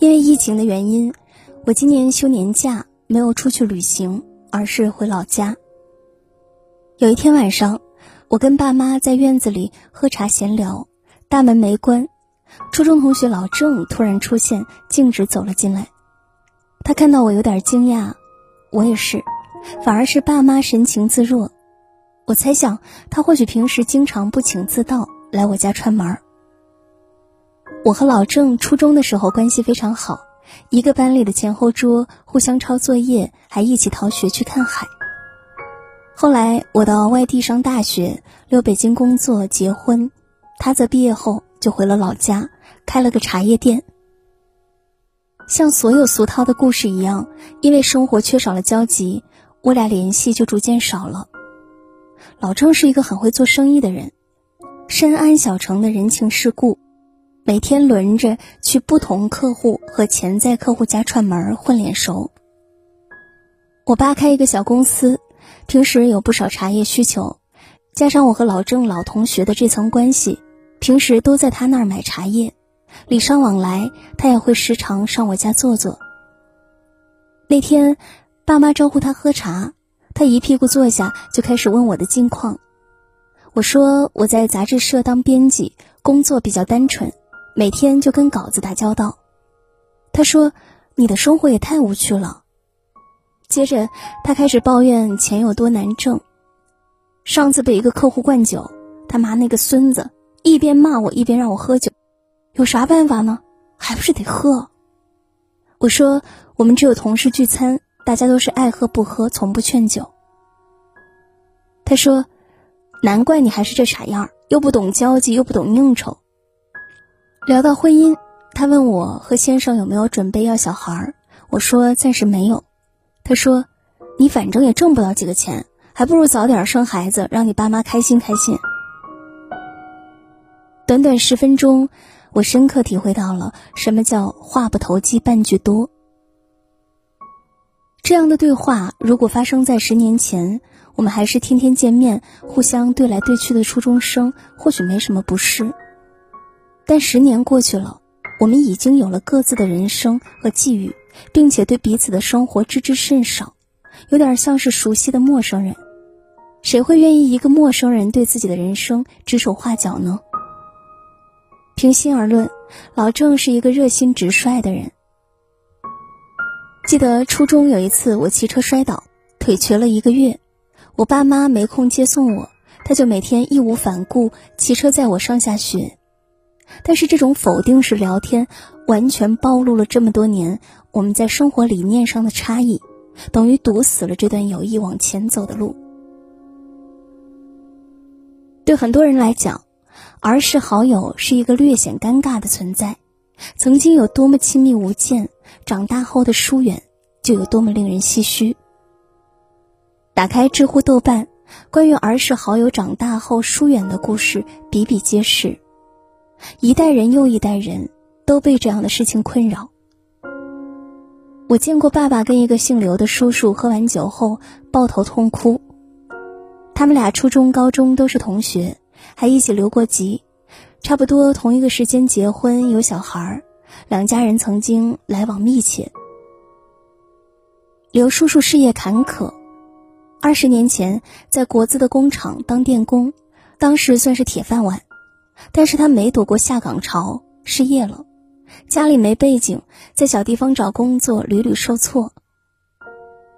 因为疫情的原因，我今年休年假没有出去旅行，而是回老家。有一天晚上，我跟爸妈在院子里喝茶闲聊，大门没关，初中同学老郑突然出现，径直走了进来。他看到我有点惊讶，我也是，反而是爸妈神情自若。我猜想他或许平时经常不请自到来我家串门儿。我和老郑初中的时候关系非常好，一个班里的前后桌，互相抄作业，还一起逃学去看海。后来我到外地上大学，留北京工作、结婚，他则毕业后就回了老家，开了个茶叶店。像所有俗套的故事一样，因为生活缺少了交集，我俩联系就逐渐少了。老郑是一个很会做生意的人，深谙小城的人情世故。每天轮着去不同客户和潜在客户家串门混脸熟。我爸开一个小公司，平时有不少茶叶需求，加上我和老郑老同学的这层关系，平时都在他那儿买茶叶，礼尚往来，他也会时常上我家坐坐。那天，爸妈招呼他喝茶，他一屁股坐下就开始问我的近况。我说我在杂志社当编辑，工作比较单纯。每天就跟稿子打交道，他说：“你的生活也太无趣了。”接着他开始抱怨钱有多难挣。上次被一个客户灌酒，他妈那个孙子一边骂我一边让我喝酒，有啥办法呢？还不是得喝。我说：“我们只有同事聚餐，大家都是爱喝不喝，从不劝酒。”他说：“难怪你还是这傻样，又不懂交际，又不懂应酬。”聊到婚姻，他问我和先生有没有准备要小孩儿，我说暂时没有。他说：“你反正也挣不了几个钱，还不如早点生孩子，让你爸妈开心开心。”短短十分钟，我深刻体会到了什么叫话不投机半句多。这样的对话，如果发生在十年前，我们还是天天见面、互相对来对去的初中生，或许没什么不适。但十年过去了，我们已经有了各自的人生和际遇，并且对彼此的生活知之甚少，有点像是熟悉的陌生人。谁会愿意一个陌生人对自己的人生指手画脚呢？平心而论，老郑是一个热心直率的人。记得初中有一次，我骑车摔倒，腿瘸了一个月，我爸妈没空接送我，他就每天义无反顾骑车载我上下学。但是这种否定式聊天，完全暴露了这么多年我们在生活理念上的差异，等于堵死了这段友谊往前走的路。对很多人来讲，儿时好友是一个略显尴尬的存在，曾经有多么亲密无间，长大后的疏远就有多么令人唏嘘。打开知乎、豆瓣，关于儿时好友长大后疏远的故事比比皆是。一代人又一代人都被这样的事情困扰。我见过爸爸跟一个姓刘的叔叔喝完酒后抱头痛哭。他们俩初中、高中都是同学，还一起留过级，差不多同一个时间结婚有小孩儿，两家人曾经来往密切。刘叔叔事业坎坷，二十年前在国资的工厂当电工，当时算是铁饭碗。但是他没躲过下岗潮，失业了，家里没背景，在小地方找工作屡屡受挫。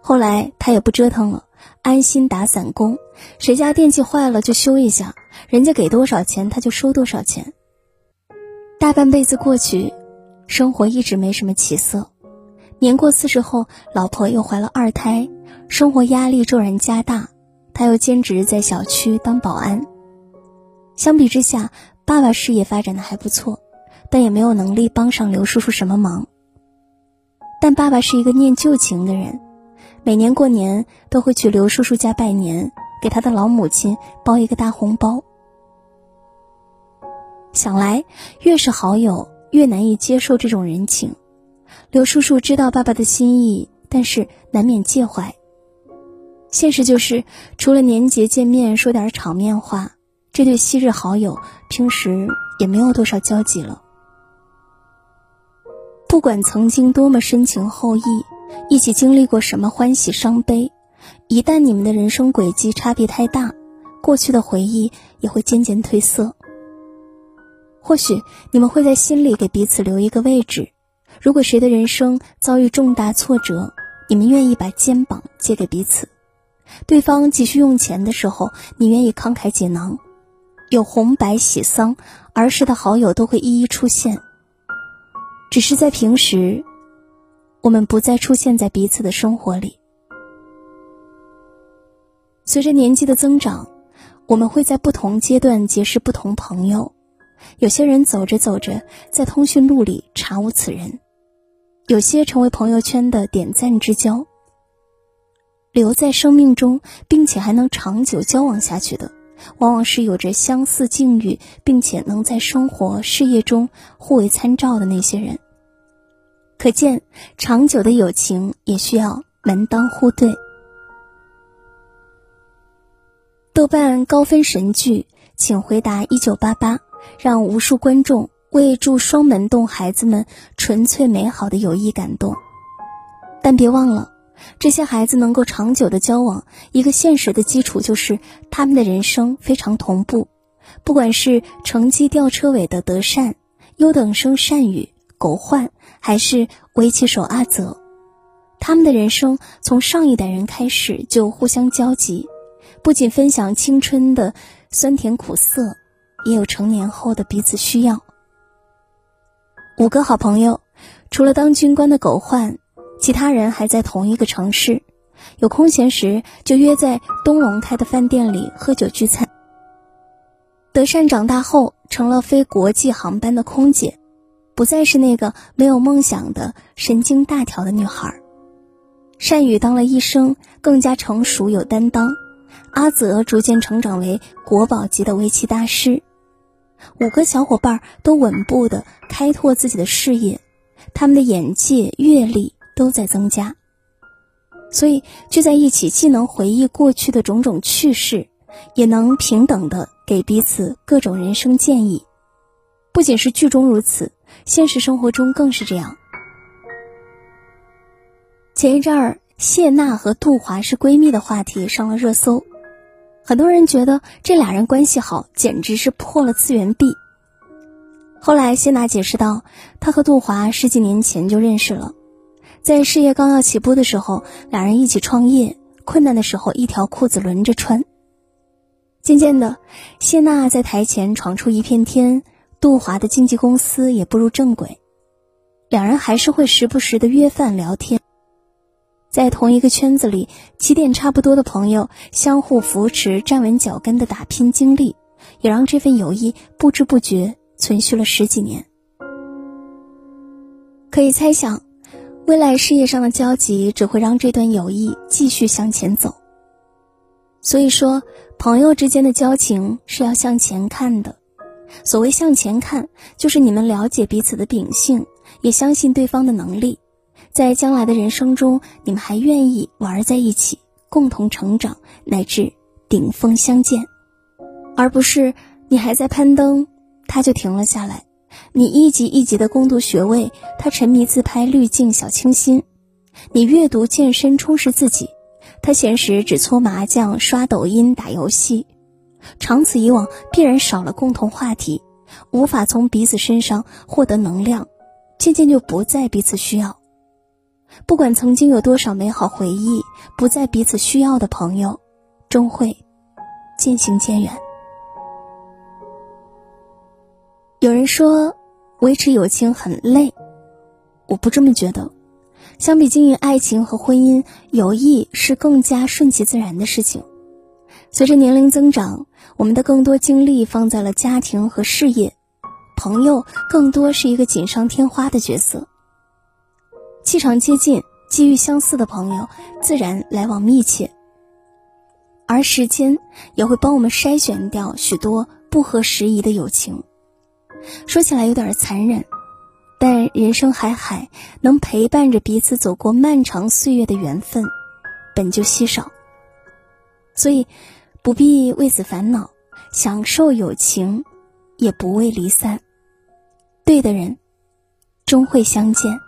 后来他也不折腾了，安心打散工，谁家电器坏了就修一下，人家给多少钱他就收多少钱。大半辈子过去，生活一直没什么起色。年过四十后，老婆又怀了二胎，生活压力骤然加大，他又兼职在小区当保安。相比之下，爸爸事业发展的还不错，但也没有能力帮上刘叔叔什么忙。但爸爸是一个念旧情的人，每年过年都会去刘叔叔家拜年，给他的老母亲包一个大红包。想来，越是好友，越难以接受这种人情。刘叔叔知道爸爸的心意，但是难免介怀。现实就是，除了年节见面说点场面话。这对昔日好友，平时也没有多少交集了。不管曾经多么深情厚谊，一起经历过什么欢喜伤悲，一旦你们的人生轨迹差别太大，过去的回忆也会渐渐褪色。或许你们会在心里给彼此留一个位置。如果谁的人生遭遇重大挫折，你们愿意把肩膀借给彼此；对方急需用钱的时候，你愿意慷慨解囊。有红白喜丧，儿时的好友都会一一出现。只是在平时，我们不再出现在彼此的生活里。随着年纪的增长，我们会在不同阶段结识不同朋友。有些人走着走着，在通讯录里查无此人；有些成为朋友圈的点赞之交。留在生命中，并且还能长久交往下去的。往往是有着相似境遇，并且能在生活、事业中互为参照的那些人。可见，长久的友情也需要门当户对。豆瓣高分神剧《请回答一九八八》让无数观众为祝双门洞孩子们纯粹美好的友谊感动，但别忘了。这些孩子能够长久的交往，一个现实的基础就是他们的人生非常同步。不管是成绩吊车尾的德善、优等生善宇、狗焕，还是围棋手阿泽，他们的人生从上一代人开始就互相交集，不仅分享青春的酸甜苦涩，也有成年后的彼此需要。五个好朋友，除了当军官的狗焕。其他人还在同一个城市，有空闲时就约在东龙开的饭店里喝酒聚餐。德善长大后成了飞国际航班的空姐，不再是那个没有梦想的神经大条的女孩。善宇当了医生，更加成熟有担当。阿泽逐渐成长为国宝级的围棋大师。五个小伙伴都稳步的开拓自己的事业，他们的眼界、阅历。都在增加，所以聚在一起，既能回忆过去的种种趣事，也能平等的给彼此各种人生建议。不仅是剧中如此，现实生活中更是这样。前一阵儿，谢娜和杜华是闺蜜的话题上了热搜，很多人觉得这俩人关系好，简直是破了次元壁。后来谢娜解释道，她和杜华十几年前就认识了。在事业刚要起步的时候，两人一起创业，困难的时候一条裤子轮着穿。渐渐的，谢娜在台前闯出一片天，杜华的经纪公司也步入正轨，两人还是会时不时的约饭聊天。在同一个圈子里，起点差不多的朋友相互扶持、站稳脚跟的打拼经历，也让这份友谊不知不觉存续了十几年。可以猜想。未来事业上的交集只会让这段友谊继续向前走。所以说，朋友之间的交情是要向前看的。所谓向前看，就是你们了解彼此的秉性，也相信对方的能力，在将来的人生中，你们还愿意玩在一起，共同成长，乃至顶峰相见，而不是你还在攀登，他就停了下来。你一级一级的攻读学位，他沉迷自拍滤镜小清新；你阅读健身充实自己，他闲时只搓麻将刷抖音打游戏。长此以往，必然少了共同话题，无法从彼此身上获得能量，渐渐就不再彼此需要。不管曾经有多少美好回忆，不再彼此需要的朋友，终会渐行渐远。有人说，维持友情很累，我不这么觉得。相比经营爱情和婚姻，友谊是更加顺其自然的事情。随着年龄增长，我们的更多精力放在了家庭和事业，朋友更多是一个锦上添花的角色。气场接近、机遇相似的朋友，自然来往密切。而时间也会帮我们筛选掉许多不合时宜的友情。说起来有点残忍，但人生海海，能陪伴着彼此走过漫长岁月的缘分，本就稀少。所以，不必为此烦恼，享受友情，也不为离散。对的人，终会相见。